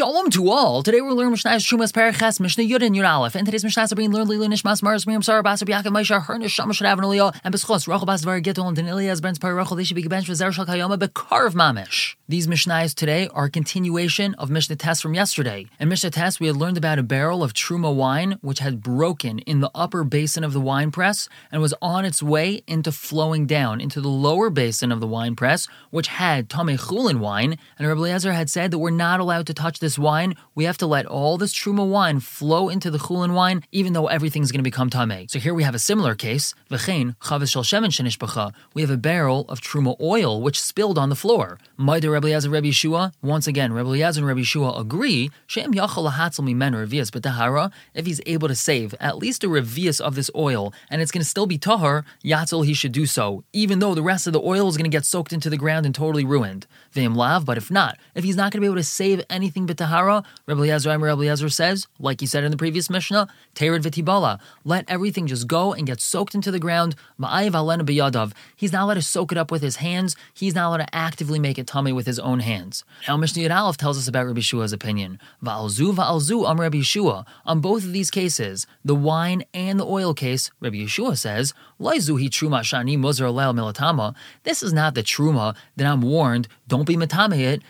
Shalom to all. Today we're learning Mishnah's Shumas Perek Ches Mishnah Yud and Yud Aleph. And today's Mishnahs are being learned Lilu Nishmas Mars Miriam Sarah Basar Biakov Maisha Hernish Shamash Shadav and Elio and Beschos Rachel Bas Var Gittel and Danilias Brents Par Rachel They should be bench for Zer Shal Kayoma Bekarv Mamish. These Mishnahs today are a continuation of Mishnah Tes from yesterday. In Mishnah Tes we had learned about a barrel of Truma wine which had broken in the upper basin of the wine press and was on its way into flowing down into the lower basin of the wine press which had Tomei Chulin wine and Rabbi Eliezer had said that we're not allowed to touch this wine. We have to let all this truma wine flow into the chulin wine, even though everything's going to become tamei. So here we have a similar case. V'chein chavis shel shemen We have a barrel of truma oil which spilled on the floor. Ma'ida Rabbi Eliezer Rabbi Yeshua. Once again, Rabbi Eliezer and Rabbi Yeshua agree. Shem yachal lahatzel mimen revias b'tahara. If he's able to save at least a revias of this oil, and it's going to still be tahar, yatzel he should do so, even though the rest of the oil is going to get soaked into the ground and totally ruined. V'im lav. But if not, if he's not going to be able to save anything but tahara, Rabbi Rabbi Eliezer says, like he said in the previous Mishnah, Tered v'tibala, let everything just go and get soaked into the ground. Ma'ayiv alena biyadav. He's not allowed to soak it up with his hands. He's not allowed to actively make it tamei with his own hands. Now Mishnah Yud Aleph tells us about Rabbi Shua's opinion. Va'alzu va'alzu am Rabbi Yeshua. On both of these cases, the wine and the oil case, Rabbi Yeshua says, Laizuhi truma shani muzar milatama. This is not the truma that I'm warned. Don't be matame it.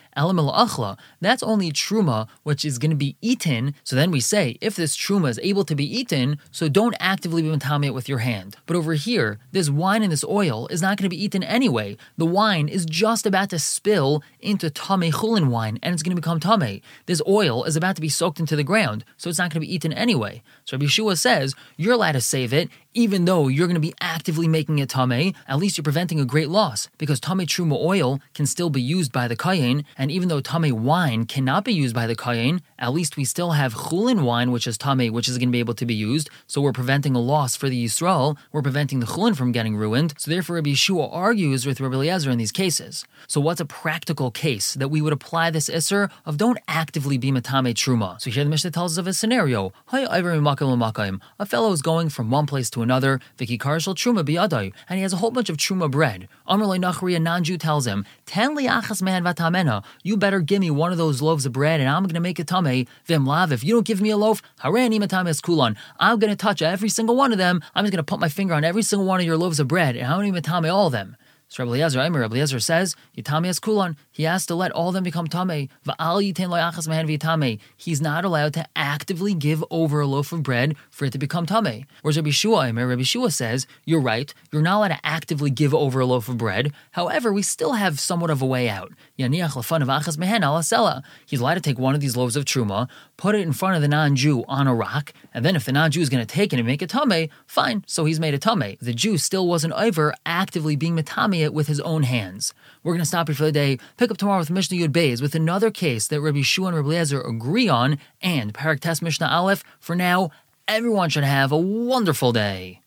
That's only truma which is going to be eaten. So then we say, if this truma is able to be eaten, so don't actively be matame it with your hand. But over here, this wine and this oil is not going to be eaten anyway. The wine is just about to spill into tame chulin wine, and it's going to become tame. This oil is about to be soaked into the ground, so it's not going to be eaten anyway. So Rabbi Yeshua says you're allowed to save it even though you're going to be actively making it tame, at least you're preventing a great loss because tame truma oil can still be used by the kayin, and even though tame wine cannot be used by the kayin, at least we still have chulin wine, which is tame, which is going to be able to be used. So we're preventing a loss for the Yisrael. We're preventing the chulin from getting ruined. So therefore, Rabbi Yeshua argues with Rabbi Eliezer in these cases. So what's a practical case that we would apply this isser of don't actively be matame truma? So here the Mishnah tells us of a scenario. A fellow is going from one place to another, Viki Karshal Truma Biyadai, and he has a whole bunch of Truma bread. Amrle Nachri, a non Jew, tells him, Ten liachas man vatamena, you better give me one of those loaves of bread and I'm going to make a tame. Vim lav, if you don't give me a loaf, harani matames kulon, I'm going to touch every single one of them. I'm just going to put my finger on every single one of your loaves of bread and going to matame all of them. So Rabbi Eliezer, Rabbi Eliezer says, Yitami es kulon. He has to let all of them become tame. Va'al yitin loyachas man v'yitame. He's not allowed to actively give over a loaf of bread for it to become tame. Whereas Rabbi Shua, Rabbi Shua says, you're right. You're not allowed to actively give over a loaf of bread. However, we still have somewhat of a way out. Yaniach lefan of achas mehen alasela. He's allowed to take one of these loaves of truma, put it in front of the non-Jew on a rock, and then if the non-Jew is going to take it and make it tame, fine. So he's made a tame. The Jew still wasn't over actively being matame it with his own hands. We're going to stop here for the day. Pick up tomorrow with Mishnah Yud Beis with another case that Rabbi Shua and Rabbi Eliezer agree on, and Parak Tes Mishnah Aleph. For now, everyone should have a wonderful day.